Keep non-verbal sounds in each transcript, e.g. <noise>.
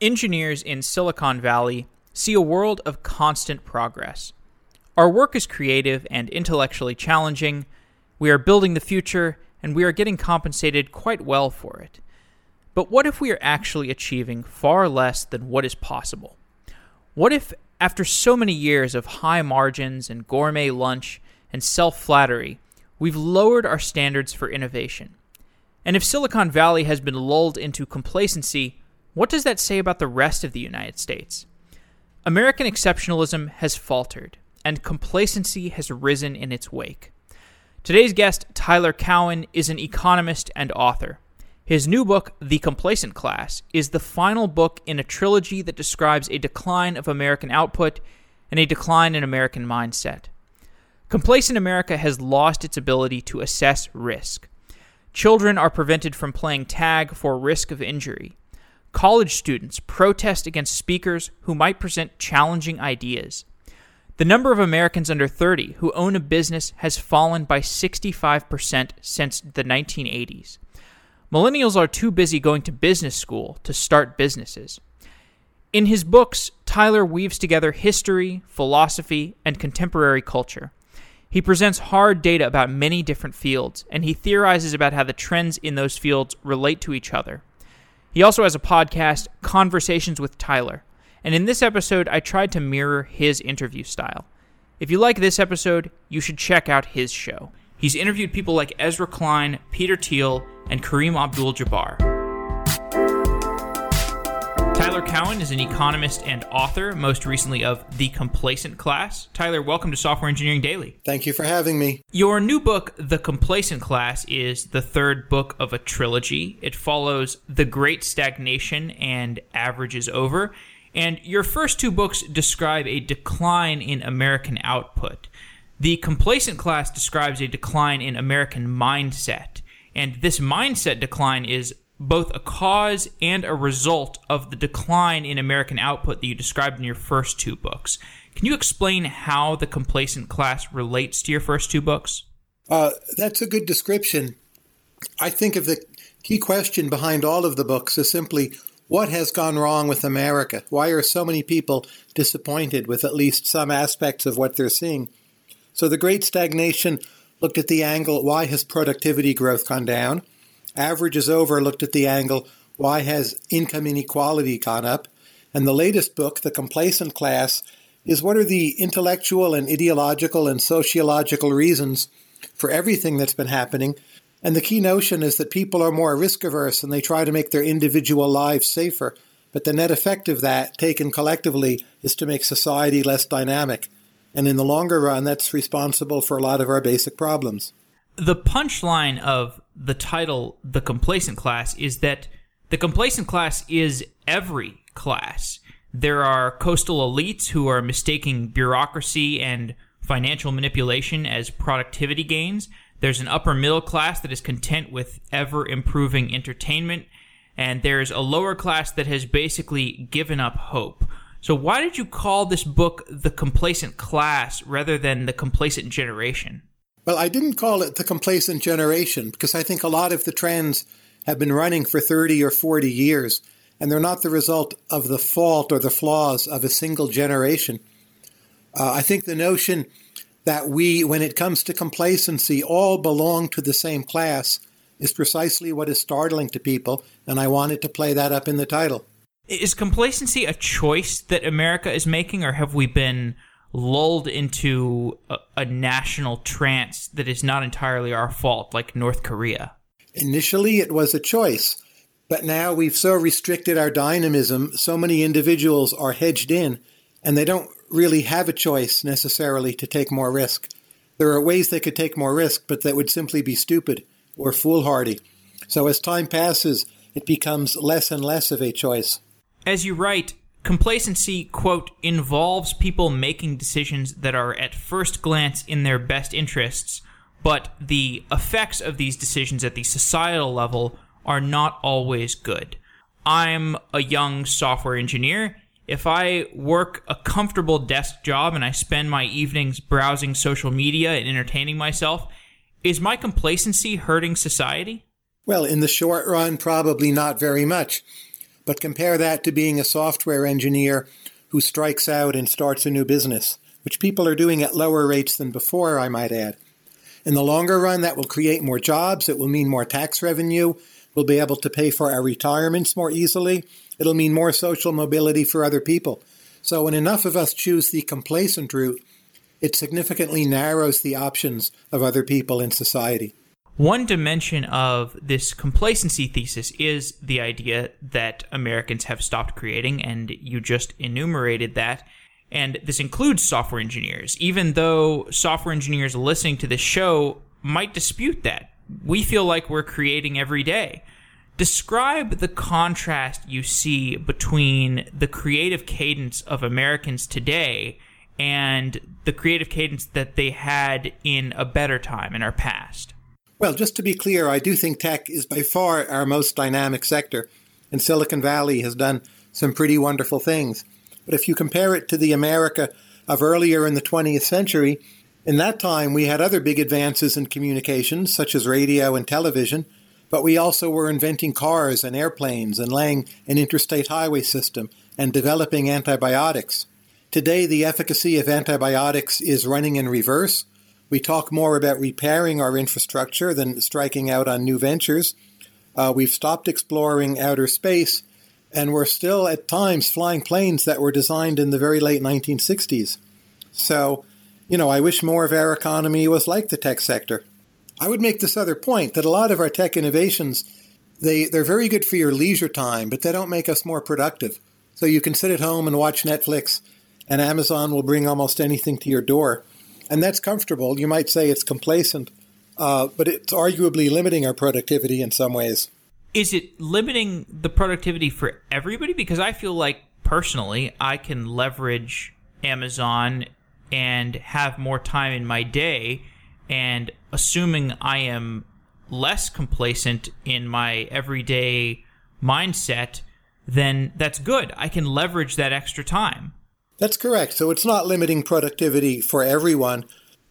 engineers in Silicon Valley see a world of constant progress. Our work is creative and intellectually challenging. We are building the future, and we are getting compensated quite well for it. But what if we are actually achieving far less than what is possible? What if, after so many years of high margins and gourmet lunch and self flattery, we've lowered our standards for innovation? And if Silicon Valley has been lulled into complacency, what does that say about the rest of the United States? American exceptionalism has faltered, and complacency has risen in its wake. Today's guest, Tyler Cowen, is an economist and author. His new book, The Complacent Class, is the final book in a trilogy that describes a decline of American output and a decline in American mindset. Complacent America has lost its ability to assess risk. Children are prevented from playing tag for risk of injury. College students protest against speakers who might present challenging ideas. The number of Americans under 30 who own a business has fallen by 65% since the 1980s. Millennials are too busy going to business school to start businesses. In his books, Tyler weaves together history, philosophy, and contemporary culture. He presents hard data about many different fields, and he theorizes about how the trends in those fields relate to each other. He also has a podcast, Conversations with Tyler, and in this episode, I tried to mirror his interview style. If you like this episode, you should check out his show. He's interviewed people like Ezra Klein, Peter Thiel, and Kareem Abdul Jabbar. Tyler Cowen is an economist and author, most recently of The Complacent Class. Tyler, welcome to Software Engineering Daily. Thank you for having me. Your new book, The Complacent Class, is the third book of a trilogy. It follows The Great Stagnation and Average Is Over. And your first two books describe a decline in American output. The Complacent Class describes a decline in American mindset. And this mindset decline is both a cause and a result of the decline in American output that you described in your first two books. Can you explain how the complacent class relates to your first two books? Uh, that's a good description. I think of the key question behind all of the books is simply what has gone wrong with America? Why are so many people disappointed with at least some aspects of what they're seeing? So the Great Stagnation looked at the angle why has productivity growth gone down? Average is over looked at the angle why has income inequality gone up? And the latest book, The Complacent Class, is what are the intellectual and ideological and sociological reasons for everything that's been happening. And the key notion is that people are more risk averse and they try to make their individual lives safer. But the net effect of that, taken collectively, is to make society less dynamic. And in the longer run, that's responsible for a lot of our basic problems. The punchline of the title, The Complacent Class, is that the complacent class is every class. There are coastal elites who are mistaking bureaucracy and financial manipulation as productivity gains. There's an upper middle class that is content with ever improving entertainment. And there's a lower class that has basically given up hope. So, why did you call this book The Complacent Class rather than The Complacent Generation? Well, I didn't call it the complacent generation because I think a lot of the trends have been running for 30 or 40 years, and they're not the result of the fault or the flaws of a single generation. Uh, I think the notion that we, when it comes to complacency, all belong to the same class is precisely what is startling to people, and I wanted to play that up in the title. Is complacency a choice that America is making, or have we been lulled into a, a, national trance that is not entirely our fault, like North Korea? Initially, it was a choice, but now we've so restricted our dynamism, so many individuals are hedged in, and they don't really have a choice necessarily to take more risk. There are ways they could take more risk, but that would simply be stupid or foolhardy. So as time passes, it becomes less and less of a choice. As you write, Complacency, quote, involves people making decisions that are at first glance in their best interests, but the effects of these decisions at the societal level are not always good. I'm a young software engineer. If I work a comfortable desk job and I spend my evenings browsing social media and entertaining myself, is my complacency hurting society? Well, in the short run, probably not very much. But compare that to being a software engineer who strikes out and starts a new business, which people are doing at lower rates than before, I might add. In the longer run, that will create more jobs. It will mean more tax revenue. We'll be able to pay for our retirements more easily. It'll mean more social mobility for other people. So, when enough of us choose the complacent route, it significantly narrows the options of other people in society. One dimension of this complacency thesis is the idea that Americans have stopped creating, and you just enumerated that. And this includes software engineers, even though software engineers listening to this show might dispute that. We feel like we're creating every day. Describe the contrast you see between the creative cadence of Americans today and the creative cadence that they had in a better time in our past. Well, just to be clear, I do think tech is by far our most dynamic sector, and Silicon Valley has done some pretty wonderful things. But if you compare it to the America of earlier in the 20th century, in that time we had other big advances in communications, such as radio and television, but we also were inventing cars and airplanes and laying an interstate highway system and developing antibiotics. Today, the efficacy of antibiotics is running in reverse. We talk more about repairing our infrastructure than striking out on new ventures. Uh, we've stopped exploring outer space, and we're still at times flying planes that were designed in the very late 1960s. So, you know, I wish more of our economy was like the tech sector. I would make this other point that a lot of our tech innovations, they, they're very good for your leisure time, but they don't make us more productive. So you can sit at home and watch Netflix, and Amazon will bring almost anything to your door. And that's comfortable. You might say it's complacent, uh, but it's arguably limiting our productivity in some ways. Is it limiting the productivity for everybody? Because I feel like personally, I can leverage Amazon and have more time in my day and assuming I am less complacent in my everyday mindset, then that's good. I can leverage that extra time. That's correct. So it's not limiting productivity for everyone.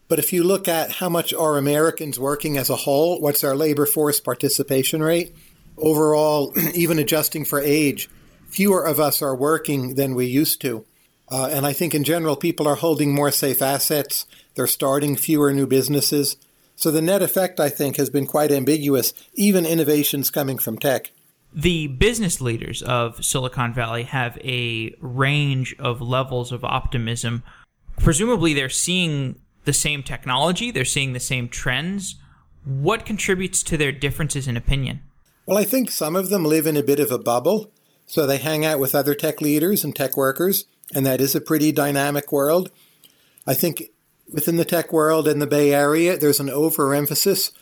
But if you look at how much are Americans working as a whole, what's our labor force participation rate? Overall, <clears throat> even adjusting for age, fewer of us are working than we used to. Uh, and I think in general, people are holding more safe assets. They're starting fewer new businesses. So the net effect, I think, has been quite ambiguous, even innovations coming from tech. The business leaders of Silicon Valley have a range of levels of optimism. Presumably, they're seeing the same technology, they're seeing the same trends. What contributes to their differences in opinion? Well, I think some of them live in a bit of a bubble. So they hang out with other tech leaders and tech workers, and that is a pretty dynamic world. I think within the tech world in the Bay Area, there's an overemphasis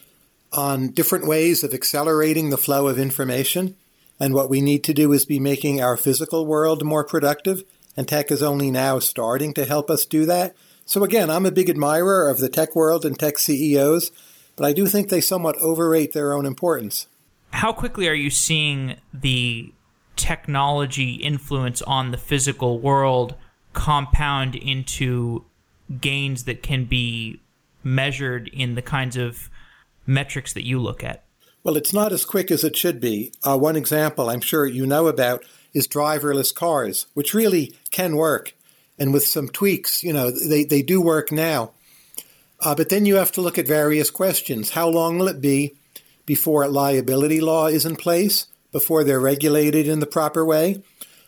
on different ways of accelerating the flow of information. And what we need to do is be making our physical world more productive. And tech is only now starting to help us do that. So, again, I'm a big admirer of the tech world and tech CEOs, but I do think they somewhat overrate their own importance. How quickly are you seeing the technology influence on the physical world compound into gains that can be measured in the kinds of metrics that you look at? Well, it's not as quick as it should be. Uh, one example I'm sure you know about is driverless cars, which really can work. And with some tweaks, you know, they, they do work now. Uh, but then you have to look at various questions. How long will it be before liability law is in place, before they're regulated in the proper way,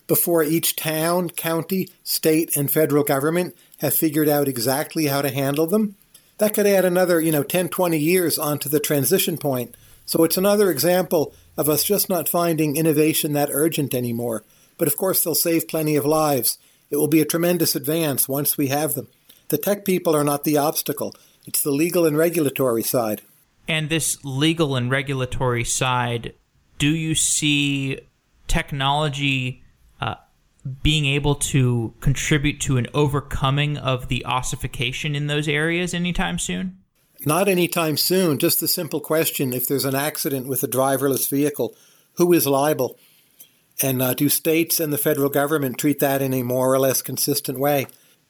before each town, county, state, and federal government have figured out exactly how to handle them? That could add another, you know, 10, 20 years onto the transition point. So it's another example of us just not finding innovation that urgent anymore. But of course, they'll save plenty of lives. It will be a tremendous advance once we have them. The tech people are not the obstacle, it's the legal and regulatory side. And this legal and regulatory side, do you see technology being able to contribute to an overcoming of the ossification in those areas anytime soon? Not anytime soon. Just the simple question if there's an accident with a driverless vehicle, who is liable? And uh, do states and the federal government treat that in a more or less consistent way?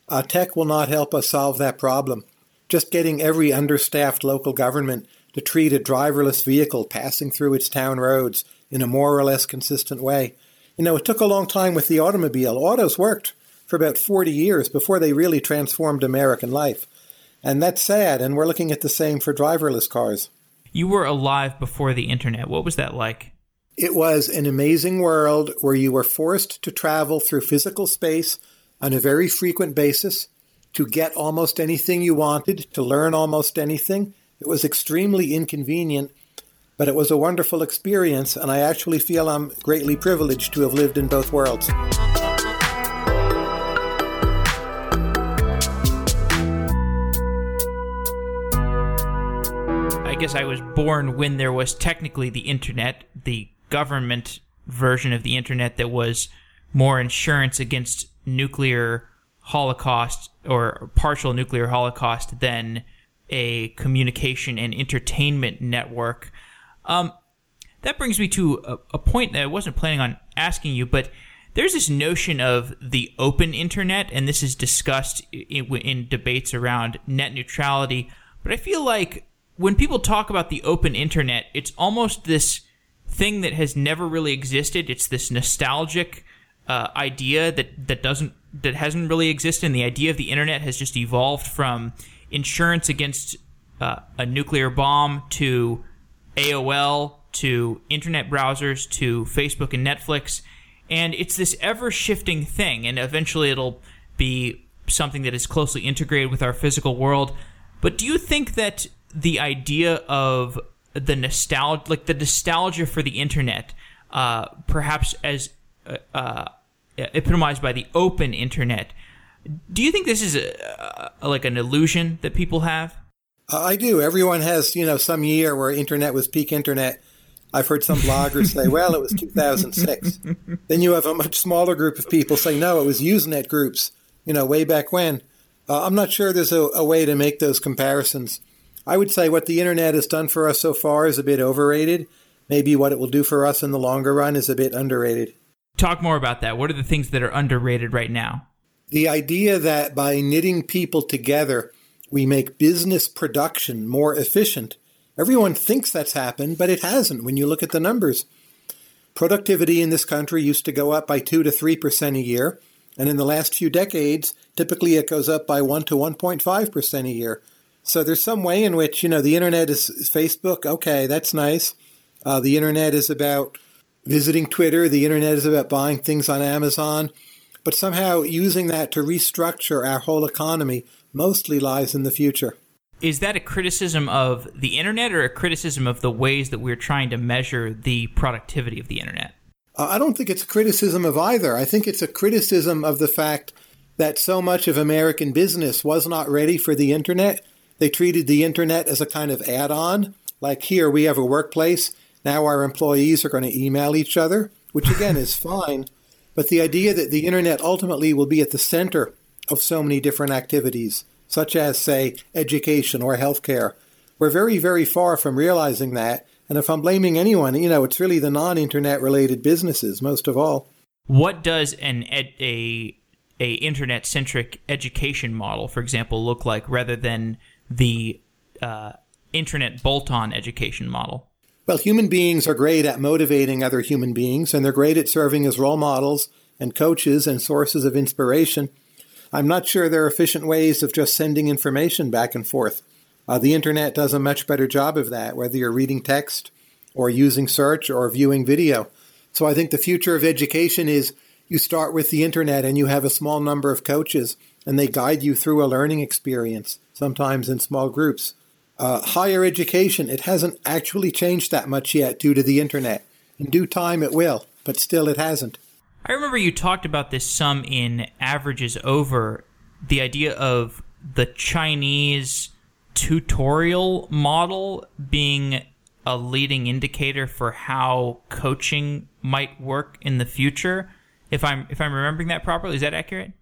Uh, tech will not help us solve that problem. Just getting every understaffed local government to treat a driverless vehicle passing through its town roads in a more or less consistent way You know, it took a long time with the automobile. Autos worked for about 40 years before they really transformed American life. And that's sad, and we're looking at the same for driverless cars. You were alive before the internet. What was that like? It was an amazing world where you were forced to travel through physical space on a very frequent basis to get almost anything you wanted, to learn almost anything. It was extremely inconvenient, but it was a wonderful experience, and I actually feel I'm greatly privileged to have lived in both worlds. I guess I was born when there was technically the internet, the government version of the internet that was more insurance against nuclear holocaust or partial nuclear holocaust than a communication and entertainment network. Um, that brings me to a, a, point that I wasn't planning on asking you, but there's this notion of the open internet, and this is discussed in, in debates around net neutrality. But I feel like when people talk about the open internet, it's almost this thing that has never really existed. It's this nostalgic uh, idea that that doesn't that hasn't really existed. And the idea of the internet has just evolved from insurance against uh, a nuclear bomb to AOL to internet browsers to Facebook and Netflix. And it's this ever shifting thing, and eventually it'll be something that is closely integrated with our physical world. But do you think that the idea of the nostalgia, like the nostalgia for the internet, uh, perhaps as uh, uh, epitomized by the open internet. Do you think this is a, like an illusion that people have? I do. Everyone has, you know, some year where internet was peak internet. I've heard some bloggers say, well, it was 2006. then you have a much smaller group of people say, no, it was Usenet groups, you know, way back when. Uh, I'm not sure there's a, a way to make those comparisons. I would say what the internet has done for us so far is a bit overrated. Maybe what it will do for us in the longer run is a bit underrated. Talk more about that. What are the things that are underrated right now? The idea that by knitting people together, we make business production more efficient. Everyone thinks that's happened, but it hasn't when you look at the numbers. Productivity in this country used to go up by 2 to 3% a year, and in the last few decades, typically it goes up by 1 to 1.5% a year. So there's some way in which, you know, the internet is, Facebook. Okay, that's nice. Uh, the internet is about visiting Twitter. The internet is about buying things on Amazon. But somehow using that to restructure our whole economy mostly lies in the future. Is that a criticism of the internet or a criticism of the ways that we're trying to measure the productivity of the internet? Uh, I don't think it's a criticism of either. I think it's a criticism of the fact that so much of American business was not ready for the internet they treated the internet as a kind of add on. Like here, we have a workplace. Now our employees are going to email each other, which again is <laughs> fine. But the idea that the internet ultimately will be at the center of so many different activities, such as, say, education or healthcare, we're very, very far from realizing that. And if I'm blaming anyone, you know, it's really the non internet related businesses, most of all. What does an ed- a a internet centric education model, for example, look like rather than the uh, internet bolt-on education model? Well, human beings are great at motivating other human beings, and they're great at serving as role models and coaches and sources of inspiration. I'm not sure there are efficient ways of just sending information back and forth. Uh, the internet does a much better job of that, whether you're reading text or using search or viewing video. So I think the future of education is you start with the internet and you have a small number of coaches and they guide you through a learning experience sometimes in small groups. Uh, higher education, it hasn't actually changed that much yet due to the internet. In due time, it will, but still, it hasn't. I remember you talked about this some in Average Is Over the idea of the Chinese tutorial model being a leading indicator for how coaching might work in the future. If I'm if I'm remembering that properly, is that accurate?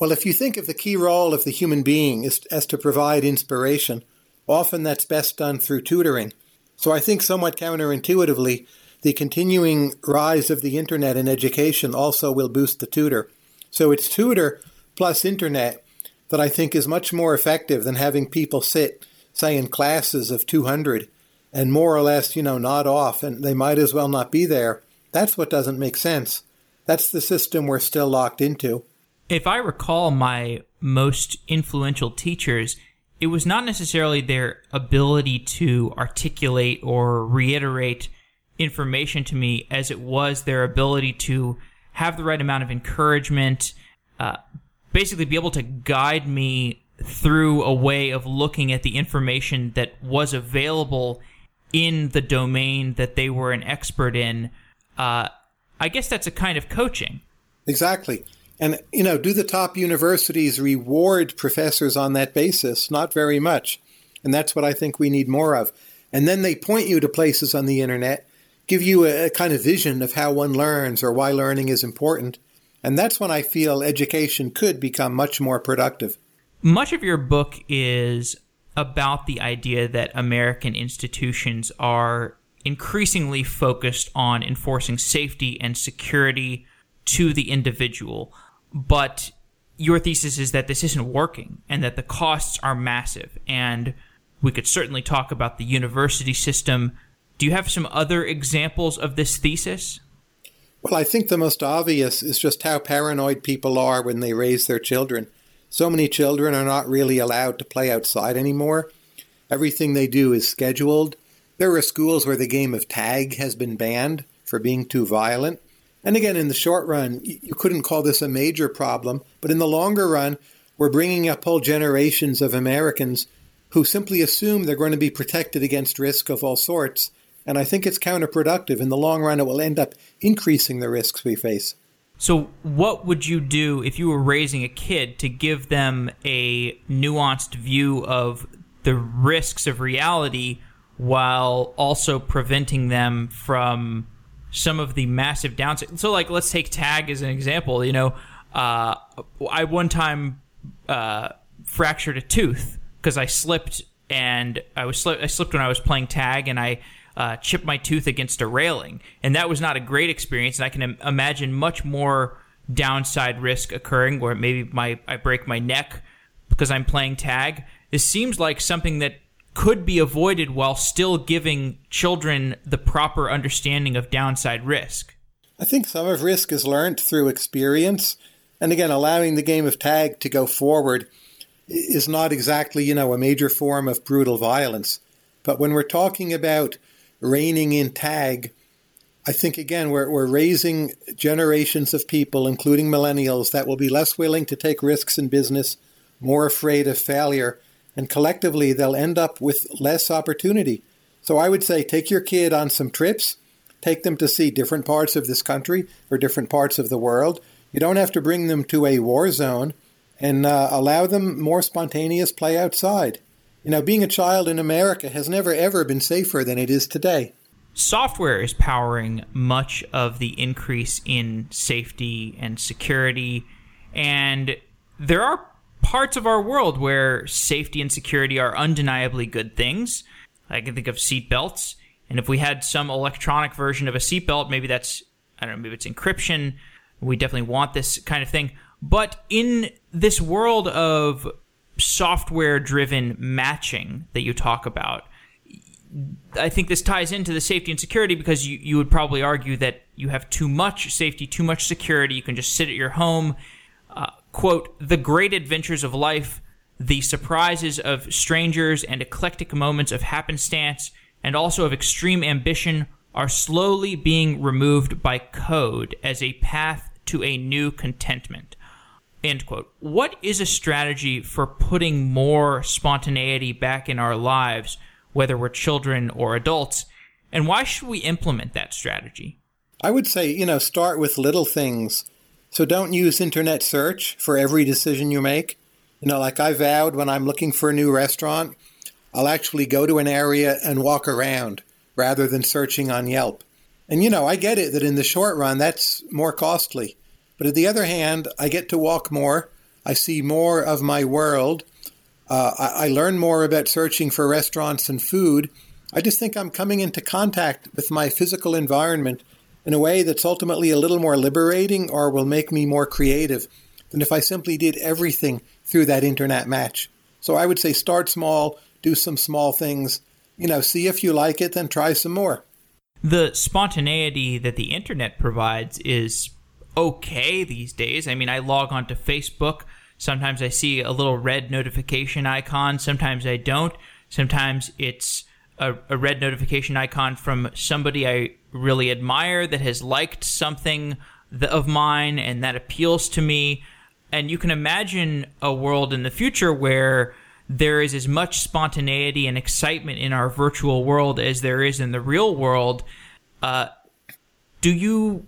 Well, if you think of the key role of the human being is as to provide inspiration, often that's best done through tutoring. So I think somewhat counterintuitively, the continuing rise of the internet in education also will boost the tutor. So it's tutor plus internet that I think is much more effective than having people sit, say, in classes of 200 and more or less, you know, nod off and they might as well not be there. That's what doesn't make sense. That's the system we're still locked into. If I recall my most influential teachers, it was not necessarily their ability to articulate or reiterate information to me as it was their ability to have the right amount of encouragement, uh, basically be able to guide me through a way of looking at the information that was available in the domain that they were an expert in. Uh, I guess that's a kind of coaching. Exactly. And, you know, do the top universities reward professors on that basis? Not very much. And that's what I think we need more of. And then they point you to places on the internet, give you a, a kind of vision of how one learns or why learning is important. And that's when I feel education could become much more productive. Much of your book is about the idea that American institutions are increasingly focused on enforcing safety and security to the individual. But your thesis is that this isn't working and that the costs are massive. And we could certainly talk about the university system. Do you have some other examples of this thesis? Well, I think the most obvious is just how paranoid people are when they raise their children. So many children are not really allowed to play outside anymore. Everything they do is scheduled. There are schools where the game of tag has been banned for being too violent. And again, in the short run, you couldn't call this a major problem, but in the longer run, we're bringing up whole generations of Americans who simply assume they're going to be protected against risk of all sorts. And I think it's counterproductive. In the long run, it will end up increasing the risks we face. So, what would you do if you were raising a kid to give them a nuanced view of the risks of reality while also preventing them from some of the massive downsides? So, like, let's take tag as an example. You know, uh, I one time uh, fractured a tooth because I slipped and I was sli- I slipped when I was playing tag and I uh, chipped my tooth against a railing, and that was not a great experience. And I can Im- imagine much more downside risk occurring, where maybe my I break my neck because I'm playing tag. This seems like something that could be avoided while still giving children the proper understanding of downside risk. I think some of risk is learned through experience, and again, allowing the game of tag to go forward is not exactly, you know, a major form of brutal violence. But when we're talking about reining in tag, I think again we're, we're raising generations of people, including millennials, that will be less willing to take risks in business, more afraid of failure, and collectively they'll end up with less opportunity. So I would say take your kid on some trips, take them to see different parts of this country or different parts of the world. You don't have to bring them to a war zone and uh, allow them more spontaneous play outside. You know, being a child in America has never ever been safer than it is today. Software is powering much of the increase in safety and security, and there are parts of our world where safety and security are undeniably good things. I can think of seatbelts, and if we had some electronic version of a seatbelt, maybe that's I don't know, maybe it's encryption. We definitely want this kind of thing. But in this world of software driven matching that you talk about. I think this ties into the safety and security because you, you would probably argue that you have too much safety, too much security. You can just sit at your home. Uh, quote, the great adventures of life, the surprises of strangers and eclectic moments of happenstance, and also of extreme ambition are slowly being removed by code as a path to a new contentment. End quote. What is a strategy for putting more spontaneity back in our lives, whether we're children or adults? And why should we implement that strategy? I would say, you know, start with little things. So don't use internet search for every decision you make. You know, like I vowed when I'm looking for a new restaurant, I'll actually go to an area and walk around rather than searching on Yelp. And, you know, I get it that in the short run, that's more costly. But on the other hand, I get to walk more. I see more of my world. Uh, I, I learn more about searching for restaurants and food. I just think I'm coming into contact with my physical environment in a way that's ultimately a little more liberating or will make me more creative than if I simply did everything through that internet match. So I would say start small, do some small things, you know, see if you like it, then try some more. The spontaneity that the internet provides is okay these days. I mean, I log onto Facebook. Sometimes I see a little red notification icon. Sometimes I don't. Sometimes it's a, a red notification icon from somebody I really admire that has liked something of mine and that appeals to me. And you can imagine a world in the future where there is as much spontaneity and excitement in our virtual world as there is in the real world. Uh, do you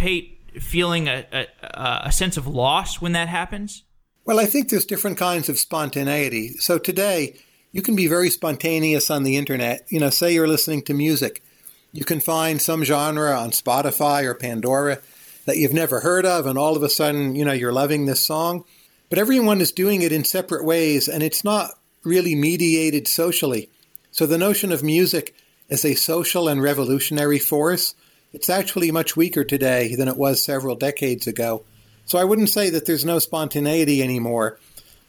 anticipate feeling a, a, a sense of loss when that happens? Well, I think there's different kinds of spontaneity. So today, you can be very spontaneous on the internet. You know, say you're listening to music. You can find some genre on Spotify or Pandora that you've never heard of, and all of a sudden, you know, you're loving this song. But everyone is doing it in separate ways, and it's not really mediated socially. So the notion of music as a social and revolutionary force, it's actually much weaker today than it was several decades ago. So I wouldn't say that there's no spontaneity anymore,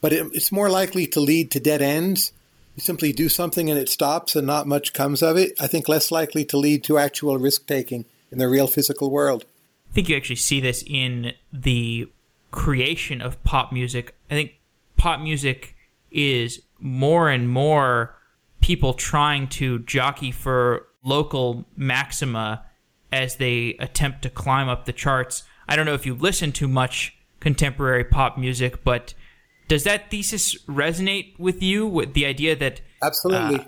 but it, it's more likely to lead to dead ends you simply do something and it stops and not much comes of it, I think less likely to lead to actual risk taking in the real physical world. I think you actually see this in the creation of pop music. I think pop music is more and more people trying to jockey for local maxima as they attempt to climb up the charts. I don't know if you listen to much contemporary pop music, but does that thesis resonate with you? With the idea that absolutely. Uh,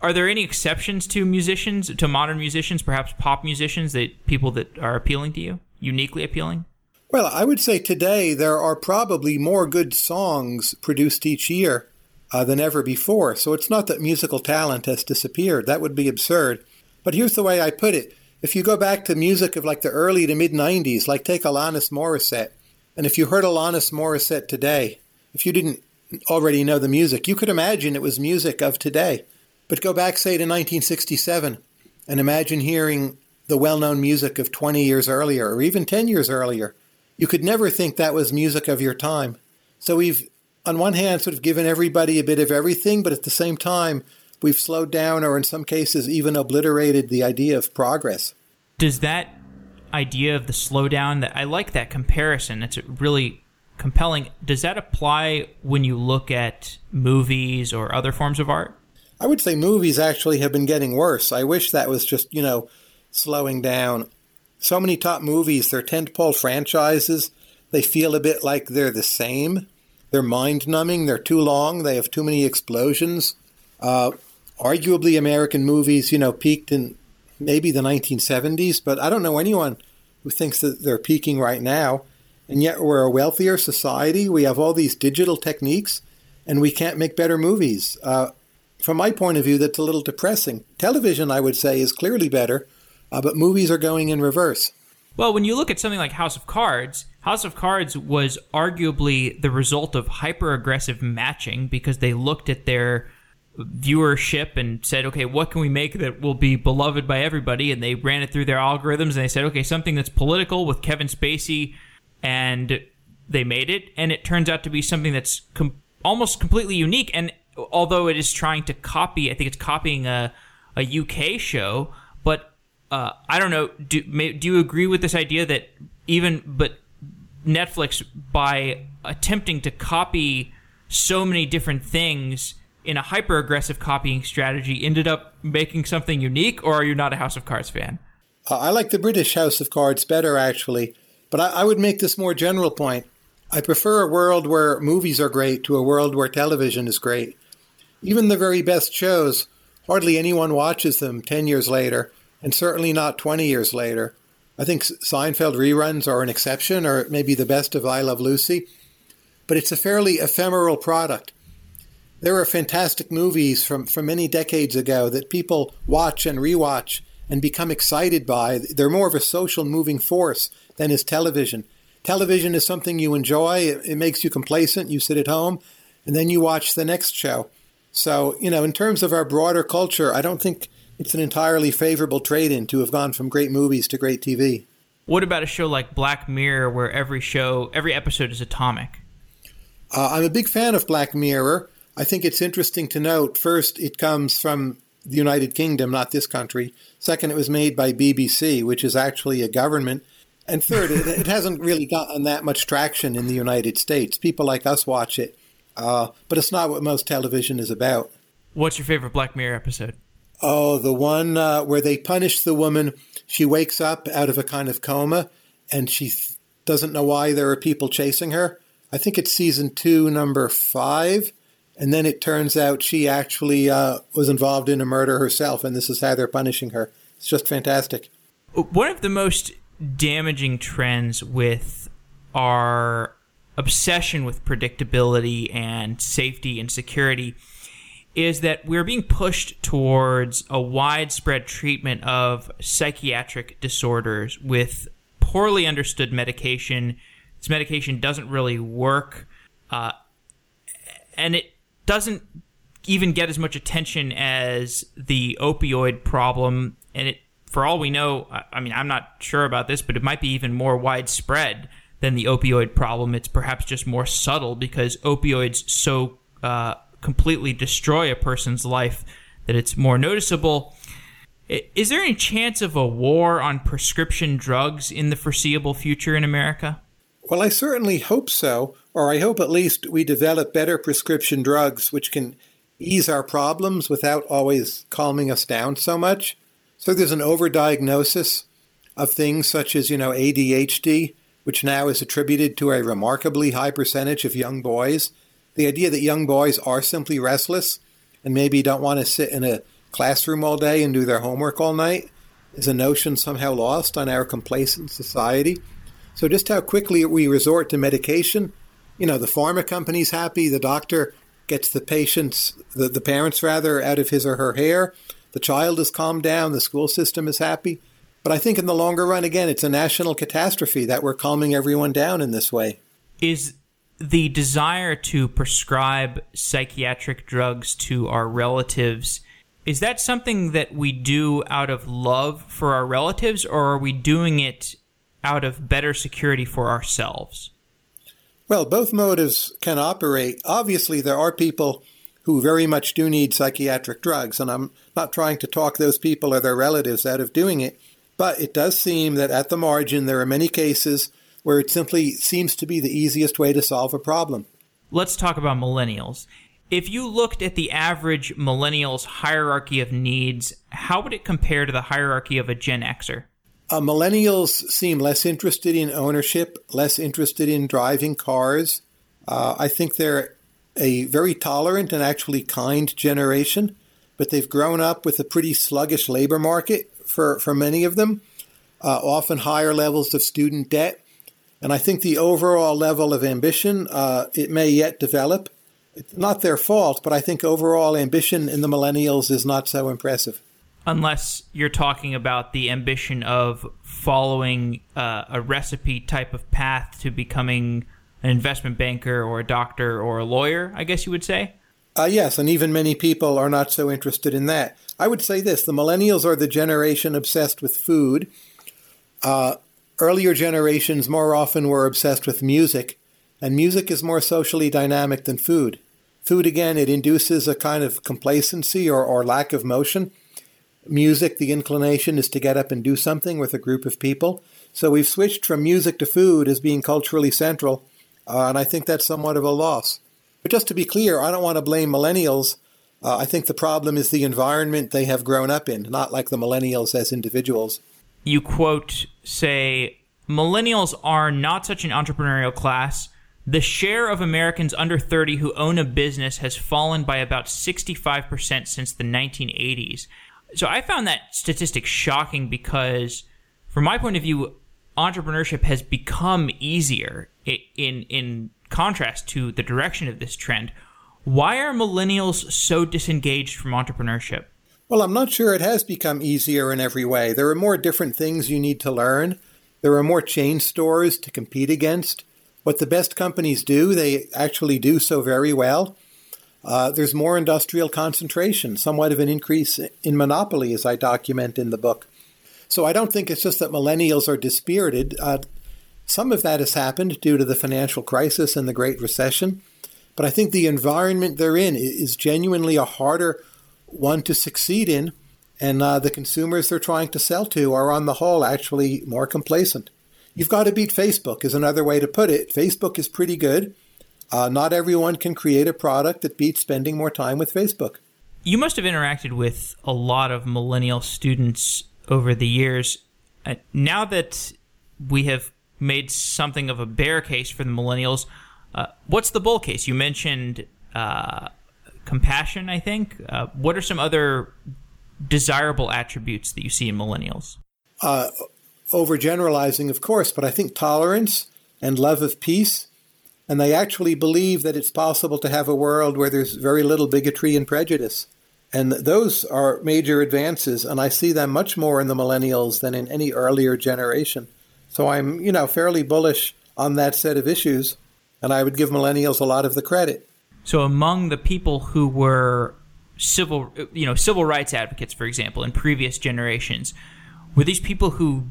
are there any exceptions to musicians, to modern musicians, perhaps pop musicians, that people that are appealing to you, uniquely appealing? Well, I would say today there are probably more good songs produced each year uh, than ever before. So it's not that musical talent has disappeared. That would be absurd. But here's the way I put it. If you go back to music of like the early to mid 90s, like take Alanis Morissette, and if you heard Alanis Morissette today, if you didn't already know the music, you could imagine it was music of today. But go back, say, to 1967 and imagine hearing the well known music of 20 years earlier or even 10 years earlier. You could never think that was music of your time. So we've, on one hand, sort of given everybody a bit of everything, but at the same time, we've slowed down or in some cases even obliterated the idea of progress. Does that idea of the slowdown that I like that comparison. It's really compelling. Does that apply when you look at movies or other forms of art? I would say movies actually have been getting worse. I wish that was just, you know, slowing down. So many top movies, they're tentpole franchises. They feel a bit like they're the same. They're mind numbing. They're too long. They have too many explosions. Uh, arguably, American movies, you know, peaked in maybe the 1970s, but I don't know anyone who thinks that they're peaking right now. And yet we're a wealthier society. We have all these digital techniques, and we can't make better movies. Uh, from my point of view, that's a little depressing. Television, I would say, is clearly better, uh, but movies are going in reverse. Well, when you look at something like House of Cards, House of Cards was arguably the result of hyper aggressive matching because they looked at their viewership and said, okay, what can we make that will be beloved by everybody? And they ran it through their algorithms and they said, okay, something that's political with Kevin Spacey and they made it, and it turns out to be something that's com- almost completely unique. And although it is trying to copy, I think it's copying a a UK show, but uh, I don't know. Do may, do you agree with this idea that even but Netflix by attempting to copy so many different things in a hyper aggressive copying strategy ended up making something unique, or are you not a House of Cards fan? Uh, I like the British House of Cards better, actually. But I, I would make this more general point. I prefer a world where movies are great to a world where television is great. Even the very best shows, hardly anyone watches them 10 years later, and certainly not 20 years later. I think Seinfeld reruns are an exception, or maybe the best of I Love Lucy, but it's a fairly ephemeral product. There are fantastic movies from, from many decades ago that people watch and rewatch and become excited by. They're more of a social moving force than is television. Television is something you enjoy, it, it makes you complacent, you sit at home, and then you watch the next show. So, you know, in terms of our broader culture, I don't think it's an entirely favorable trade in to have gone from great movies to great TV. What about a show like Black Mirror, where every show, every episode is atomic? Uh, I'm a big fan of Black Mirror. I think it's interesting to note first, it comes from the United Kingdom, not this country. Second, it was made by BBC, which is actually a government And third, it, it, hasn't really gotten that much traction in the United States. People like us watch it, uh, but it's not what most television is about. What's your favorite Black Mirror episode? Oh, the one uh, where they punish the woman. She wakes up out of a kind of coma, and she th- doesn't know why there are people chasing her. I think it's season two, number five. And then it turns out she actually uh, was involved in a murder herself, and this is how they're punishing her. It's just fantastic. One of the most damaging trends with our obsession with predictability and safety and security is that we're being pushed towards a widespread treatment of psychiatric disorders with poorly understood medication. This medication doesn't really work, uh, and it doesn't even get as much attention as the opioid problem. And it, for all we know, I mean, I'm not sure about this, but it might be even more widespread than the opioid problem. It's perhaps just more subtle because opioids so uh, completely destroy a person's life that it's more noticeable. Is there any chance of a war on prescription drugs in the foreseeable future in America? Well, I certainly hope so, or I hope at least we develop better prescription drugs which can ease our problems without always calming us down so much. So there's an overdiagnosis of things such as, you know, ADHD, which now is attributed to a remarkably high percentage of young boys. The idea that young boys are simply restless and maybe don't want to sit in a classroom all day and do their homework all night is a notion somehow lost on our complacent society. So just how quickly we resort to medication, you know, the pharma company's happy, the doctor gets the patients, the, the parents rather, out of his or her hair, the child is calmed down, the school system is happy. But I think in the longer run, again, it's a national catastrophe that we're calming everyone down in this way. Is the desire to prescribe psychiatric drugs to our relatives is that something that we do out of love for our relatives or are we doing it out of better security for ourselves? Well, both motives can operate. Obviously, there are people who very much do need psychiatric drugs, and I'm not trying to talk those people or their relatives out of doing it, but it does seem that at the margin there are many cases where it simply seems to be the easiest way to solve a problem. Let's talk about millennials. If you looked at the average millennial's hierarchy of needs, how would it compare to the hierarchy of a Gen Xer? Uh, millennials seem less interested in ownership, less interested in driving cars. Uh, I think they're a very tolerant and actually kind generation, but they've grown up with a pretty sluggish labor market for, for many of them, uh, often higher levels of student debt. And I think the overall level of ambition, uh, it may yet develop. It's not their fault, but I think overall ambition in the millennials is not so impressive unless you're talking about the ambition of following uh, a recipe type of path to becoming an investment banker or a doctor or a lawyer, I guess you would say. Uh, yes, and even many people are not so interested in that. I would say this the millennials are the generation obsessed with food. Uh, earlier generations more often were obsessed with music, and music is more socially dynamic than food. Food, again, it induces a kind of complacency or, or lack of motion music, the inclination is to get up and do something with a group of people. So we've switched from music to food as being culturally central, uh, and I think that's somewhat of a loss. But just to be clear, I don't want to blame millennials. Uh, I think the problem is the environment they have grown up in, not like the millennials as individuals. You quote, say, millennials are not such an entrepreneurial class. The share of Americans under 30 who own a business has fallen by about 65% since the 1980s. So I found that statistic shocking because, from my point of view, entrepreneurship has become easier in in contrast to the direction of this trend. Why are millennials so disengaged from entrepreneurship? Well, I'm not sure it has become easier in every way. There are more different things you need to learn. There are more chain stores to compete against. What the best companies do, they actually do so very well. Uh, there's more industrial concentration, somewhat of an increase in monopoly, as I document in the book. So I don't think it's just that millennials are dispirited. Uh, some of that has happened due to the financial crisis and the Great Recession, but I think the environment they're in is genuinely a harder one to succeed in, and uh, the consumers they're trying to sell to are, on the whole, actually more complacent. You've got to beat Facebook, is another way to put it. Facebook is pretty good. Uh, not everyone can create a product that beats spending more time with Facebook. You must have interacted with a lot of millennial students over the years. Uh, now that we have made something of a bear case for the millennials, uh, what's the bull case? You mentioned uh, compassion, I think. Uh, what are some other desirable attributes that you see in millennials? Uh, overgeneralizing, of course, but I think tolerance and love of peace. And they actually believe that it's possible to have a world where there's very little bigotry and prejudice. And those are major advances, and I see them much more in the millennials than in any earlier generation. So I'm, you know, fairly bullish on that set of issues, and I would give millennials a lot of the credit. So among the people who were civil, you know, civil rights advocates, for example, in previous generations, were these people who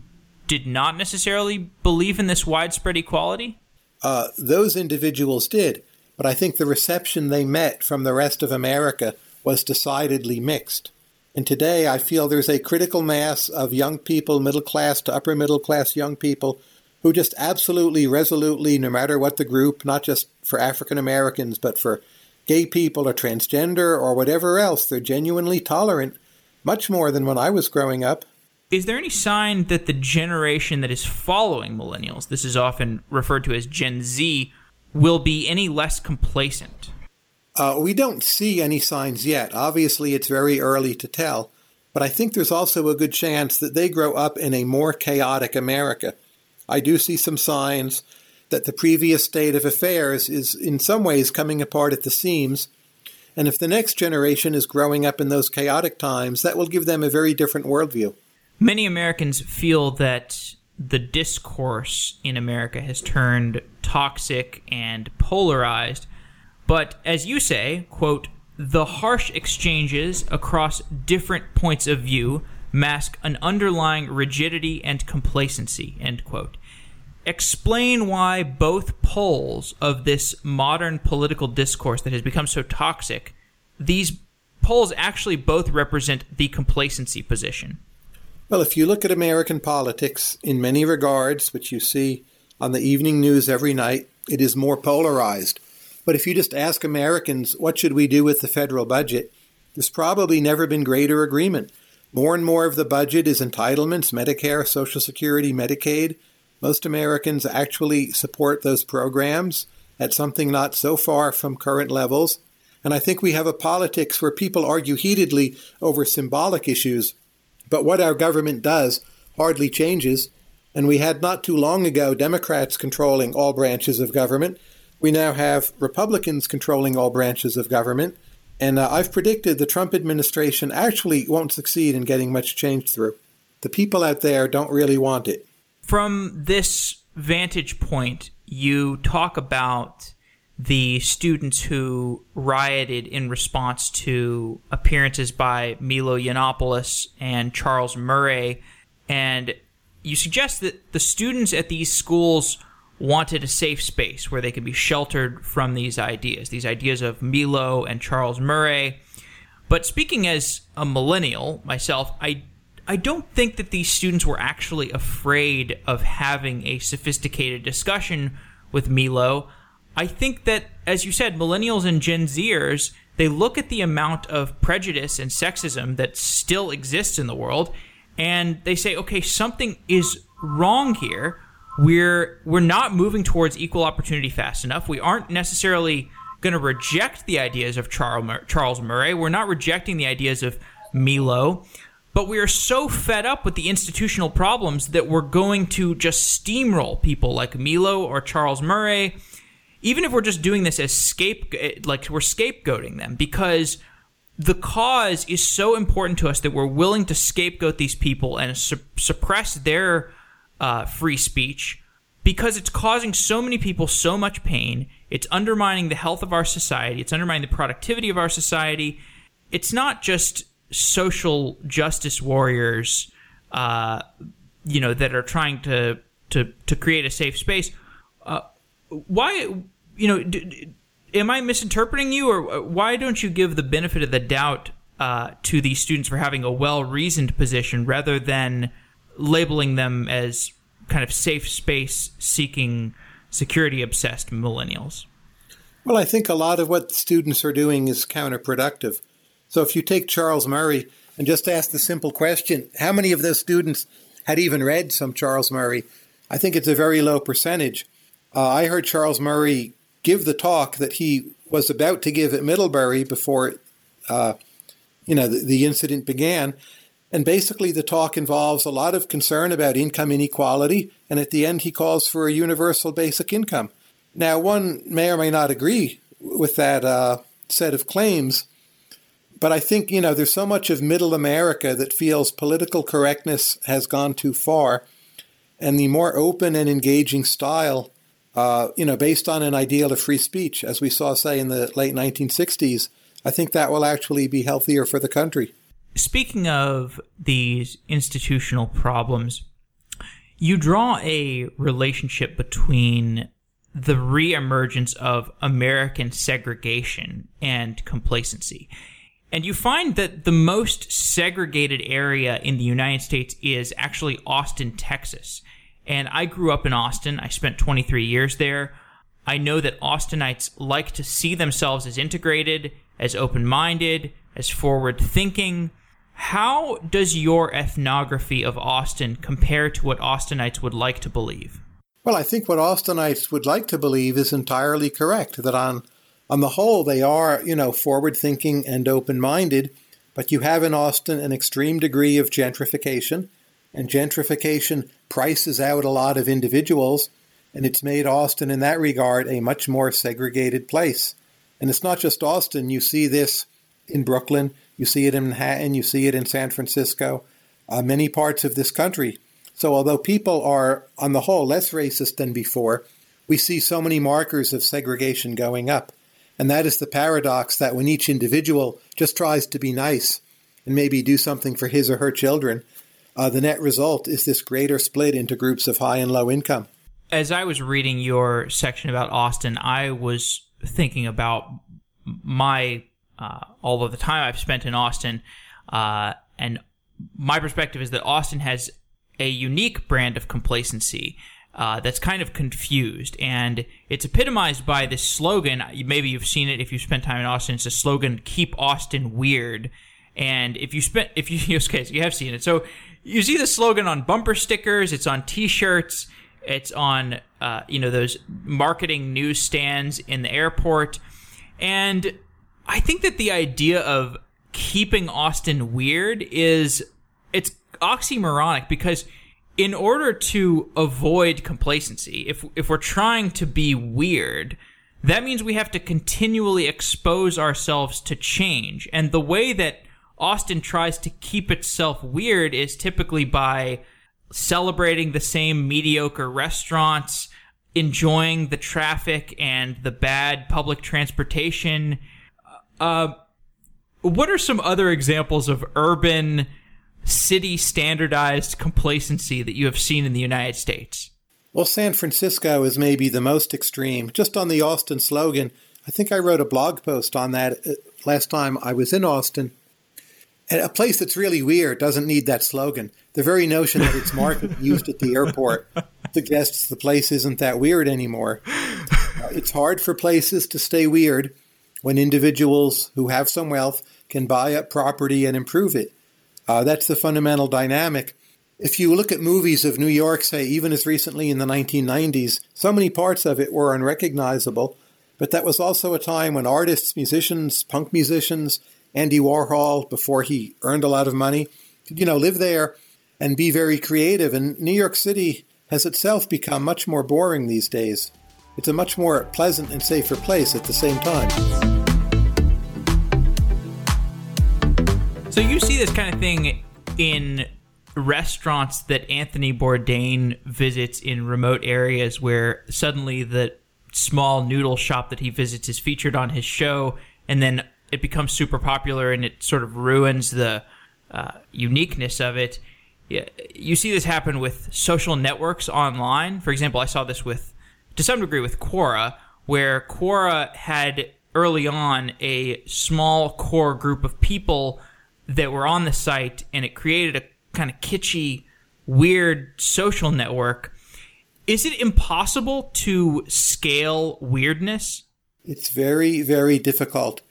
did not necessarily believe in this widespread equality? Uh, those individuals did, but I think the reception they met from the rest of America was decidedly mixed. And today I feel there's a critical mass of young people, middle class to upper middle class young people, who just absolutely, resolutely, no matter what the group, not just for African Americans, but for gay people or transgender or whatever else, they're genuinely tolerant, much more than when I was growing up. Is there any sign that the generation that is following millennials, this is often referred to as Gen Z, will be any less complacent? Uh, we don't see any signs yet. Obviously, it's very early to tell, but I think there's also a good chance that they grow up in a more chaotic America. I do see some signs that the previous state of affairs is in some ways coming apart at the seams. And if the next generation is growing up in those chaotic times, that will give them a very different worldview. Many Americans feel that the discourse in America has turned toxic and polarized but as you say, quote, the harsh exchanges across different points of view mask an underlying rigidity and complacency, end quote. Explain why both poles of this modern political discourse that has become so toxic, these poles actually both represent the complacency position. Well, if you look at American politics in many regards, which you see on the evening news every night, it is more polarized. But if you just ask Americans, what should we do with the federal budget? There's probably never been greater agreement. More and more of the budget is entitlements, Medicare, Social Security, Medicaid. Most Americans actually support those programs at something not so far from current levels. And I think we have a politics where people argue heatedly over symbolic issues, but what our government does hardly changes. And we had not too long ago Democrats controlling all branches of government. We now have Republicans controlling all branches of government. And uh, I've predicted the Trump administration actually won't succeed in getting much change through. The people out there don't really want it. From this vantage point, you talk about the students who rioted in response to appearances by Milo Yiannopoulos and Charles Murray. And you suggest that the students at these schools wanted a safe space where they could be sheltered from these ideas, these ideas of Milo and Charles Murray. But speaking as a millennial myself, I I don't think that these students were actually afraid of having a sophisticated discussion with Milo. I think that, as you said, millennials and Gen Zers, they look at the amount of prejudice and sexism that still exists in the world, and they say, okay, something is wrong here we're we're not moving towards equal opportunity fast enough. We aren't necessarily going to reject the ideas of Charles Murray. We're not rejecting the ideas of Milo, but we are so fed up with the institutional problems that we're going to just steamroll people like Milo or Charles Murray, even if we're just doing this as scape like we're scapegoating them because the cause is so important to us that we're willing to scapegoat these people and su- suppress their uh, free speech because it's causing so many people so much pain. It's undermining the health of our society. It's undermining the productivity of our society. It's not just social justice warriors, uh, you know, that are trying to to to create a safe space. Uh, why, you know, d- am I misinterpreting you, or uh, why don't you give the benefit of the doubt uh, to these students for having a well reasoned position rather than labeling them as kind of safe space seeking, security obsessed millennials? Well, I think a lot of what students are doing is counterproductive. So if you take Charles Murray and just ask the simple question, how many of those students had even read some Charles Murray? I think it's a very low percentage. Uh, I heard Charles Murray give the talk that he was about to give at Middlebury before, uh, you know, the, the incident began. And basically, the talk involves a lot of concern about income inequality. And at the end, he calls for a universal basic income. Now, one may or may not agree with that uh, set of claims, but I think, you know, there's so much of middle America that feels political correctness has gone too far. And the more open and engaging style, uh, you know, based on an ideal of free speech, as we saw, say, in the late 1960s, I think that will actually be healthier for the country. Speaking of these institutional problems, you draw a relationship between the reemergence of American segregation and complacency. And you find that the most segregated area in the United States is actually Austin, Texas. And I grew up in Austin. I spent 23 years there. I know that Austinites like to see themselves as integrated, as open minded, as forward thinking. How does your ethnography of Austin compare to what Austinites would like to believe? Well, I think what Austinites would like to believe is entirely correct that on on the whole, they are, you know, forward thinking and open minded, but you have in Austin an extreme degree of gentrification, and gentrification prices out a lot of individuals, and it's made Austin in that regard a much more segregated place. And it's not just Austin, you see this in Brooklyn, you see it in Manhattan, you see it in San Francisco, uh, many parts of this country. So, although people are, on the whole, less racist than before, we see so many markers of segregation going up. And that is the paradox that when each individual just tries to be nice and maybe do something for his or her children, uh, the net result is this greater split into groups of high and low income. As I was reading your section about Austin, I was thinking about my uh, all of the time I've spent in Austin, uh, and my perspective is that Austin has a unique brand of complacency uh, that's kind of confused, and it's epitomized by this slogan. Maybe you've seen it if you spent time in Austin. It's a slogan: "Keep Austin weird." And if you spent, if you <laughs> okay, so you have seen it. So you see the slogan on bumper stickers. It's on T-shirts. It's on uh, you know those marketing newsstands in the airport, and I think that the idea of keeping Austin weird is it's oxymoronic because in order to avoid complacency, if if we're trying to be weird, that means we have to continually expose ourselves to change. And the way that Austin tries to keep itself weird is typically by celebrating the same mediocre restaurants, enjoying the traffic and the bad public transportation. Uh, what are some other examples of urban city standardized complacency that you have seen in the United States? Well, San Francisco is maybe the most extreme. Just on the Austin slogan, I think I wrote a blog post on that uh, last time I was in Austin. And a place that's really weird doesn't need that slogan. The very notion that it's marketed <laughs> used at the airport suggests the place isn't that weird anymore. Uh, it's hard for places to stay weird when individuals who have some wealth can buy up property and improve it. Uh, that's the fundamental dynamic. If you look at movies of New York, say, even as recently in the 1990s, so many parts of it were unrecognizable. But that was also a time when artists, musicians, punk musicians, Andy Warhol, before he earned a lot of money, you know, live there and be very creative. And New York City has itself become much more boring these days. It's a much more pleasant and safer place at the same time. So you see this kind of thing in restaurants that Anthony Bourdain visits in remote areas where suddenly the small noodle shop that he visits is featured on his show and then it becomes super popular and it sort of ruins the uh, uniqueness of it. You see this happen with social networks online. For example, I saw this with, to some degree, with Quora, where Quora had early on a small core group of people that were on the site, and it created a kind of kitschy, weird social network. Is it impossible to scale weirdness? It's very, very difficult.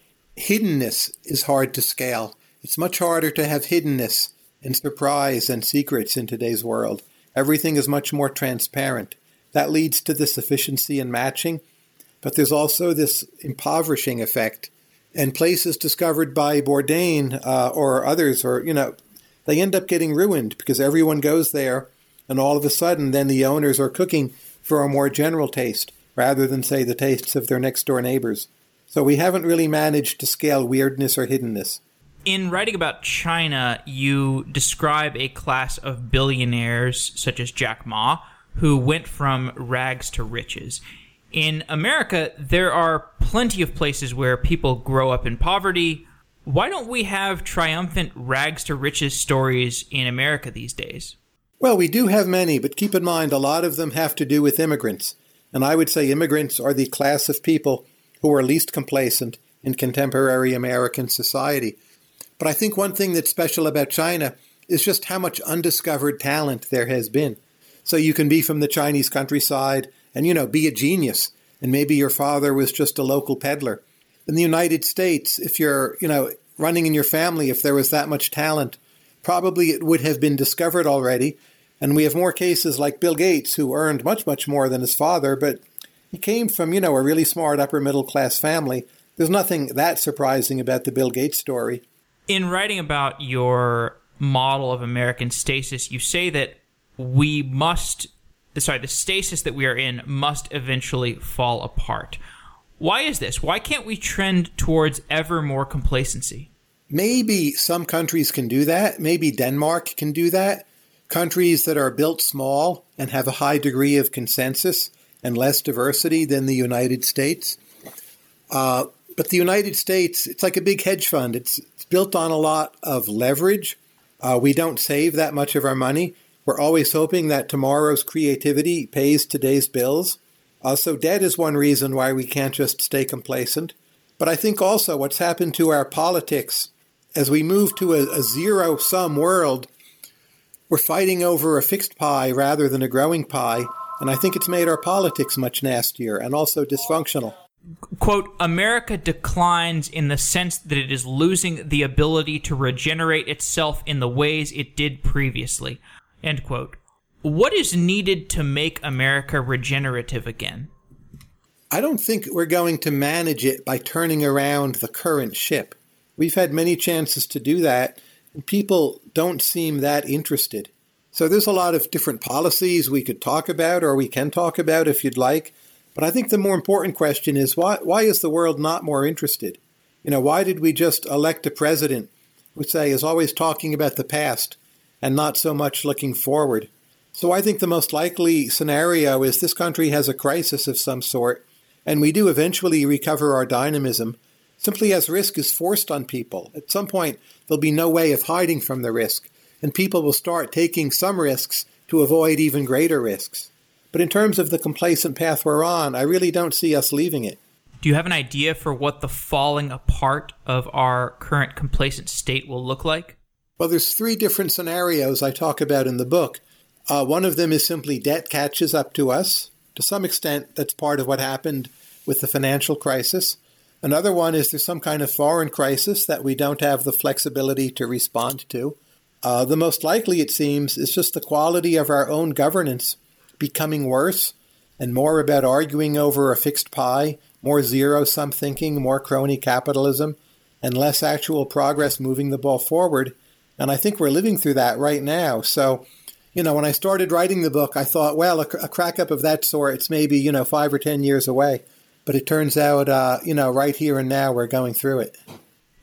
Hiddenness is hard to scale. It's much harder to have hiddenness and surprise and secrets in today's world. Everything is much more transparent. That leads to this efficiency and matching, but there's also this impoverishing effect. And places discovered by Bourdain uh, or others, or, you know, they end up getting ruined because everyone goes there, and all of a sudden, then the owners are cooking for a more general taste rather than, say, the tastes of their next door neighbors. So we haven't really managed to scale weirdness or hiddenness. In writing about China, you describe a class of billionaires such as Jack Ma who went from rags to riches. In America, there are plenty of places where people grow up in poverty. Why don't we have triumphant rags to riches stories in America these days? Well, we do have many, but keep in mind a lot of them have to do with immigrants. And I would say immigrants are the class of people who are least complacent in contemporary American society. But I think one thing that's special about China is just how much undiscovered talent there has been. So you can be from the Chinese countryside and, you know, be a genius. And maybe your father was just a local peddler. In the United States, if you're, you know, running in your family, if there was that much talent, probably it would have been discovered already. And we have more cases like Bill Gates, who earned much, much more than his father, but he came from, you know, a really smart upper middle class family. There's nothing that surprising about the Bill Gates story. In writing about your model of American stasis, you say that we must sorry, the stasis that we are in must eventually fall apart. Why is this? Why can't we trend towards ever more complacency? Maybe some countries can do that. Maybe Denmark can do that. Countries that are built small and have a high degree of consensus and less diversity than the United States. Uh, but the United States, it's like a big hedge fund. It's, it's built on a lot of leverage. Uh, we don't save that much of our money. We're always hoping that tomorrow's creativity pays today's bills. Uh, so debt is one reason why we can't just stay complacent. But I think also what's happened to our politics as we move to a, a zero sum world, we're fighting over a fixed pie rather than a growing pie. And I think it's made our politics much nastier and also dysfunctional. Quote, America declines in the sense that it is losing the ability to regenerate itself in the ways it did previously. End quote. What is needed to make America regenerative again? I don't think we're going to manage it by turning around the current ship. We've had many chances to do that, and people don't seem that interested. So there's a lot of different policies we could talk about, or we can talk about if you'd like. But I think the more important question is why, why is the world not more interested? You know, why did we just elect a president who, say, is always talking about the past and not so much looking forward. So I think the most likely scenario is this country has a crisis of some sort, and we do eventually recover our dynamism simply as risk is forced on people. At some point, there'll be no way of hiding from the risk, and people will start taking some risks to avoid even greater risks. But in terms of the complacent path we're on, I really don't see us leaving it. Do you have an idea for what the falling apart of our current complacent state will look like? Well, there's three different scenarios I talk about in the book. Uh, one of them is simply debt catches up to us. To some extent, that's part of what happened with the financial crisis. Another one is there's some kind of foreign crisis that we don't have the flexibility to respond to. Uh, the most likely, it seems, is just the quality of our own governance becoming worse and more about arguing over a fixed pie, more zero sum thinking, more crony capitalism, and less actual progress moving the ball forward. And I think we're living through that right now. So, you know, when I started writing the book, I thought, well, a, a crack up of that sort, it's maybe, you know, five or 10 years away. But it turns out, uh, you know, right here and now, we're going through it.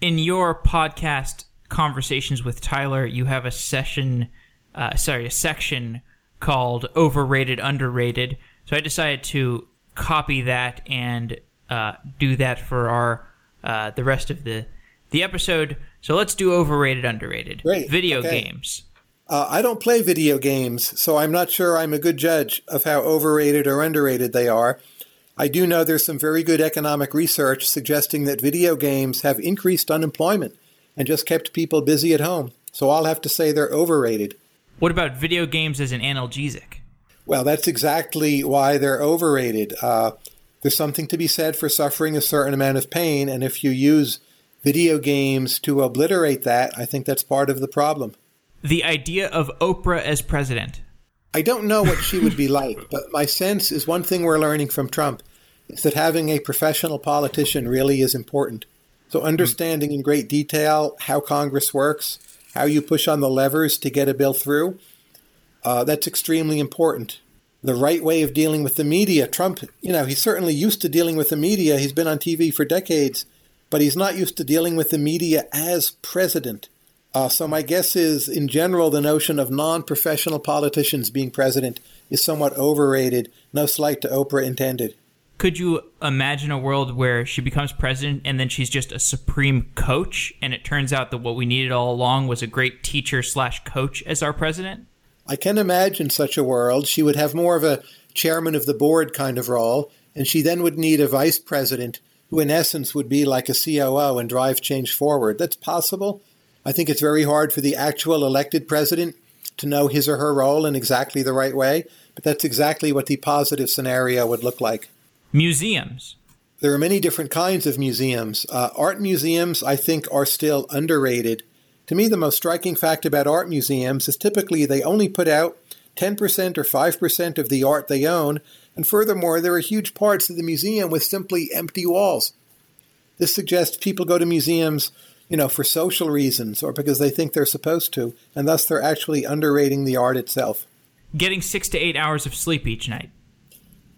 In your podcast conversations with Tyler, you have a session, uh, sorry, a section called Overrated, Underrated. So I decided to copy that and uh, do that for our uh, the rest of the the episode. So let's do overrated, underrated. Great. Video okay. games. Uh, I don't play video games, so I'm not sure I'm a good judge of how overrated or underrated they are. I do know there's some very good economic research suggesting that video games have increased unemployment and just kept people busy at home. So I'll have to say they're overrated. What about video games as an analgesic? Well, that's exactly why they're overrated. Uh, there's something to be said for suffering a certain amount of pain, and if you use video games to obliterate that, I think that's part of the problem. The idea of Oprah as president. I don't know what she would be <laughs> like, but my sense is one thing we're learning from Trump is that having a professional politician really is important. So, understanding in great detail how Congress works, how you push on the levers to get a bill through, uh, that's extremely important. The right way of dealing with the media, Trump, you know, he's certainly used to dealing with the media. He's been on TV for decades, but he's not used to dealing with the media as president. Uh, so, my guess is, in general, the notion of non professional politicians being president is somewhat overrated. No slight to Oprah intended could you imagine a world where she becomes president and then she's just a supreme coach and it turns out that what we needed all along was a great teacher slash coach as our president? I can imagine such a world. She would have more of a chairman of the board kind of role and she then would need a vice president who in essence would be like a COO and drive change forward. That's possible. I think it's very hard for the actual elected president to know his or her role in exactly the right way but that's exactly what the positive scenario would look like Museums. There are many different kinds of museums. Uh, art museums, I think, are still underrated. To me, the most striking fact about art museums is typically they only put out 10% or 5% of the art they own, and furthermore, there are huge parts of the museum with simply empty walls. This suggests people go to museums, you know, for social reasons or because they think they're supposed to, and thus they're actually underrating the art itself. Getting six to eight hours of sleep each night.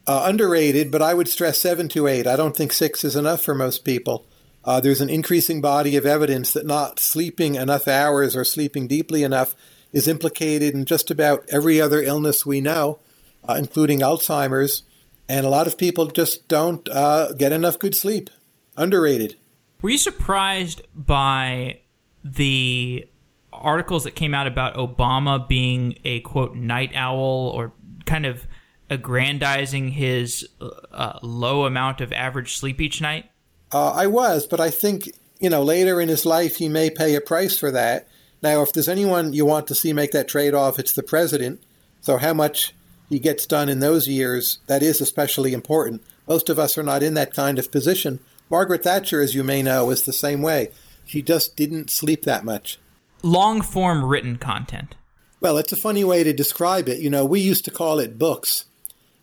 Uh, underrated, but I would stress seven to eight. I don't think six is enough for most people. Uh, there's an increasing body of evidence that not sleeping enough hours or sleeping deeply enough is implicated in just about every other illness we know, uh, including Alzheimer's. And a lot of people just don't uh, get enough good sleep. Underrated. Were you surprised by the articles that came out about Obama being a quote night owl or kind of aggrandizing his uh, low amount of average sleep each night? Uh, I was, but I think, you know, later in his life, he may pay a price for that. Now, if there's anyone you want to see make that trade off, it's the president. So, how much he gets done in those years, that is especially important. Most of us are not in that kind of position. Margaret Thatcher, as you may know, is the same way. She just didn't sleep that much. Long form written content. Well, it's a funny way to describe it. You know, we used to call it books.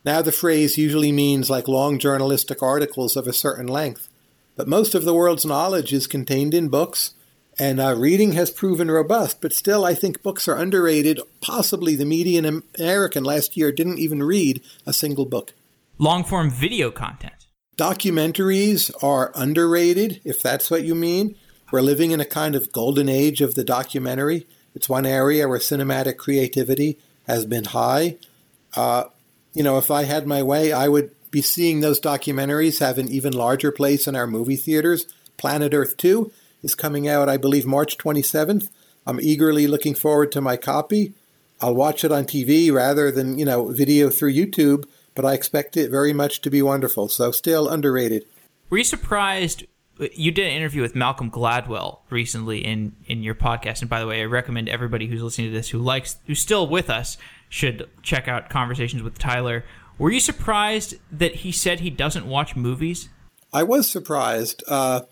Now, the phrase usually means like long journalistic articles of a certain length, but most of the world's knowledge is contained in books, and uh, reading has proven robust. But still, I think books are underrated. Possibly the median American last year didn't even read a single book. Long form video content. Documentaries are underrated, if that's what you mean. We're living in a kind of golden age of the documentary. It's one area where cinematic creativity has been high. Uh, you know, if I had my way, I would be seeing those documentaries have an even larger place in our movie theaters. Planet Earth 2 is coming out, I believe, March 27th. I'm eagerly looking forward to my copy. I'll watch it on TV rather than, you know, video through YouTube, but I expect it very much to be wonderful. So still underrated. Were you surprised you did an interview with Malcolm Gladwell recently in in your podcast and by the way, I recommend everybody who's listening to this who likes who's still with us should check out Conversations with Tyler. Were you surprised that he said he doesn't watch movies? I was surprised, uh,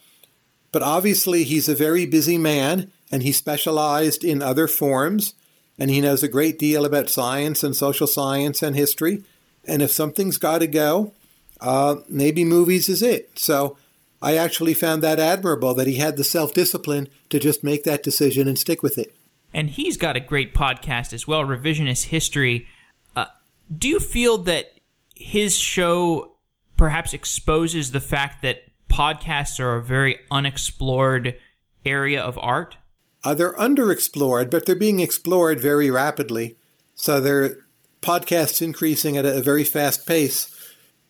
but obviously he's a very busy man and he specialized in other forms and he knows a great deal about science and social science and history. And if something's got to go, uh, maybe movies is it. So I actually found that admirable that he had the self discipline to just make that decision and stick with it and he's got a great podcast as well, Revisionist History. Uh, do you feel that his show perhaps exposes the fact that podcasts are a very unexplored area of art? Uh, they're underexplored, but they're being explored very rapidly. So they're podcasts increasing at a, very fast pace.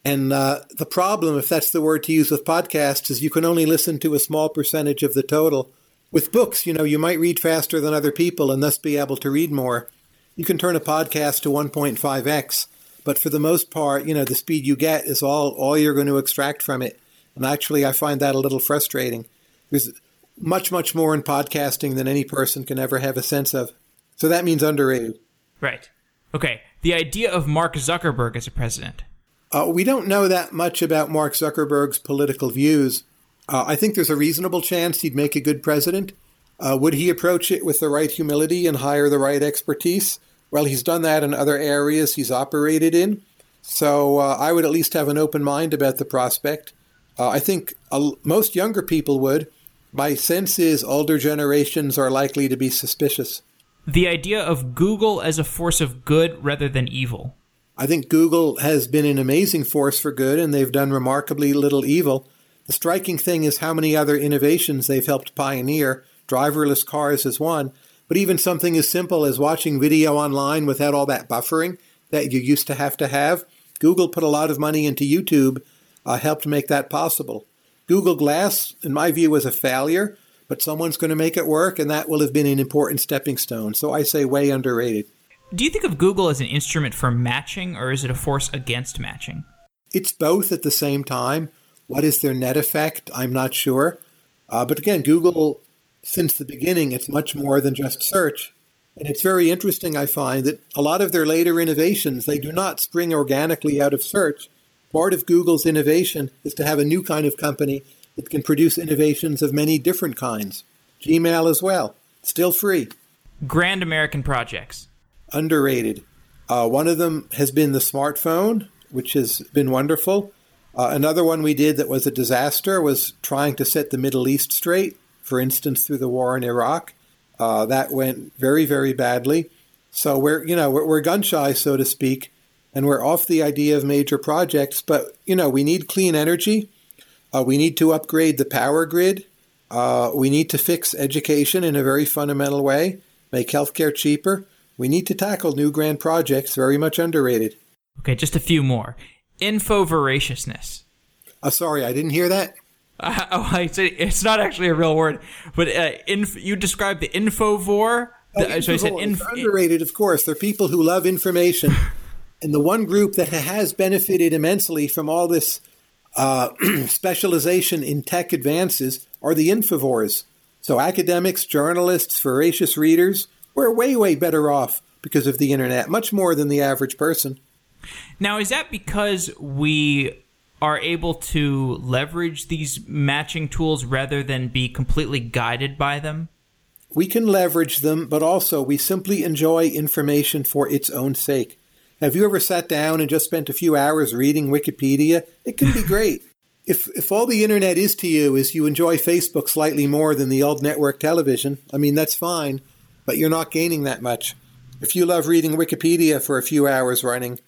And uh, the problem, if that's the word to use with podcasts, is you can only listen to a small percentage of the total. With books, you know, you might read faster than other people and thus be able to read more. You can turn a podcast to 1.5x, but for the most part, you know, the speed you get is all, all you're going to extract from it. And actually, I find that a little frustrating. There's much, much more in podcasting than any person can ever have a sense of. So that means underrated. Right. Okay. the idea of Mark Zuckerberg as a president? Uh, we don't know that much about Mark Zuckerberg's political views. Uh, I think there's a reasonable chance he'd make a good president. Uh, would he approach it with the right humility and hire the right expertise? Well, he's done that in other areas he's operated in. So uh, I would at least have an open mind about the prospect. Uh, I think most younger people would. My sense is older generations are likely to be suspicious. The idea of Google as a force of good rather than evil. I think Google has been an amazing force for good, and they've done remarkably little evil. The striking thing is how many other innovations they've helped pioneer. Driverless cars is one, but even something as simple as watching video online without all that buffering that you used to have to have. Google put a lot of money into YouTube, uh, helped make that possible. Google Glass, in my view, was a failure, but someone's going to make it work, and that will have been an important stepping stone. So I say way underrated. Do you think of Google as an instrument for matching, or is it a force against matching? It's both at the same time. What is their net effect? I'm not sure. Uh, but again, Google, since the beginning, it's much more than just search. And it's very interesting, I find, that a lot of their later innovations, they do not spring organically out of search. Part of Google's innovation is to have a new kind of company that can produce innovations of many different kinds. Gmail as well, still free. Grand American projects. Underrated. Uh, one of them has been the smartphone, which has been wonderful. Uh, another one we did that was a disaster was trying to set the Middle East straight, for instance, through the war in Iraq. Uh, that went very, very badly. So we're, you know, we're, we're gun shy, so to speak, and we're off the idea of major projects. But you know, we need clean energy. Uh, we need to upgrade the power grid. Uh, we need to fix education in a very fundamental way, make healthcare cheaper. We need to tackle new grand projects, very much underrated. Okay, just a few more. Info voraciousness. Uh, sorry, I didn't hear that. Uh, <laughs> oh, I say it's not actually a real word, but uh, inf- you described the infovore. The, oh, so I said inf- underrated, of course. They're people who love information, <laughs> and the one group that has benefited immensely from all this uh, <clears throat> specialization in tech advances are the infovores. So academics, journalists, voracious readers, we're way, way better off because of the internet, much more than the average person. Now, is that because we are able to leverage these matching tools rather than be completely guided by them? We can leverage them, but also we simply enjoy information for its own sake. Have you ever sat down and just spent a few hours reading Wikipedia? It can be great. <laughs> if, if all the internet is to you is you enjoy Facebook slightly more than the old network television, I mean, that's fine, but you're not gaining that much. If you love reading Wikipedia for a few hours running,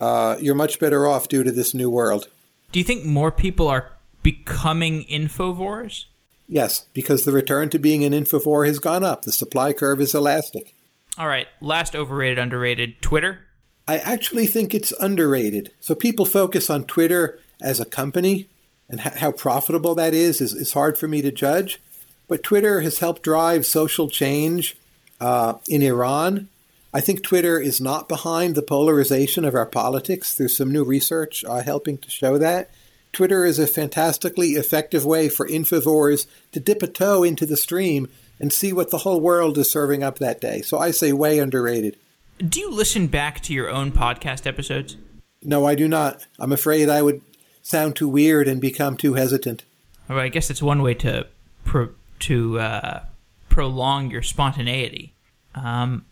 uh, you're much better off due to this new world. Do you think more people are becoming infovores? Yes, because the return to being an infovore has gone up. The supply curve is elastic. All right, last overrated, underrated Twitter. I actually think it's underrated. So people focus on Twitter as a company and how profitable that is, is, is hard for me to judge. But Twitter has helped drive social change uh, in Iran. I think Twitter is not behind the polarization of our politics. There's some new research uh, helping to show that. Twitter is a fantastically effective way for infovores to dip a toe into the stream and see what the whole world is serving up that day. So I say way underrated. Do you listen back to your own podcast episodes? No, I do not. I'm afraid I would sound too weird and become too hesitant. Well, I guess it's one way to pro- to uh, prolong your spontaneity. Um,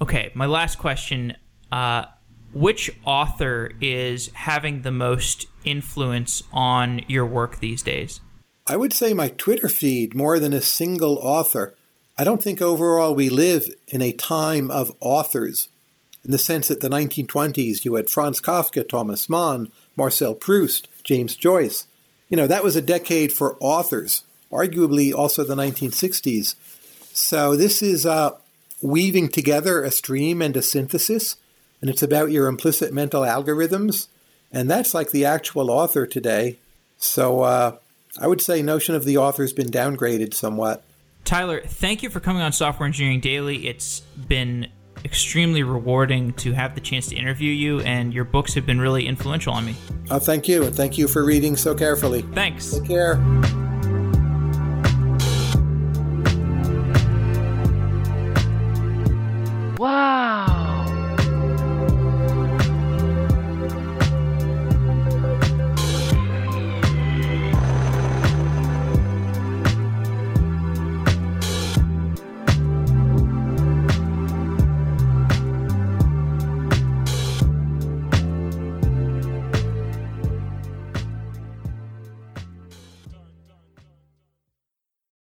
Okay, my last question. Uh, which author is having the most influence on your work these days? I would say my Twitter feed more than a single author. I don't think overall we live in a time of authors in the sense that the 1920s you had Franz Kafka, Thomas Mann, Marcel Proust, James Joyce. You know, that was a decade for authors, arguably also the 1960s. So this is uh, weaving together a stream and a synthesis, and it's about your implicit mental algorithms, and that's like the actual author today. So uh, I would say notion of the author has been downgraded somewhat. Tyler, thank you for coming on Software Engineering Daily. It's been extremely rewarding to have the chance to interview you, and your books have been really influential on me. Oh, thank you, and thank you for reading so carefully. Thanks. Take care. Wow.